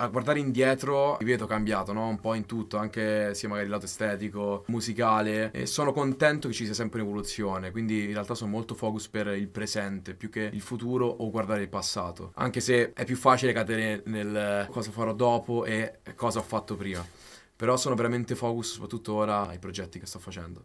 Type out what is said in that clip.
a guardare indietro mi vedo cambiato, no? Un po' in tutto, anche sia magari il lato estetico, musicale. E sono contento che ci sia sempre un'evoluzione. Quindi in realtà sono molto focus per il presente più che il futuro o guardare il passato. Anche se è più facile cadere nel cosa farò dopo e cosa ho fatto prima. Però sono veramente focus, soprattutto ora, ai progetti che sto facendo.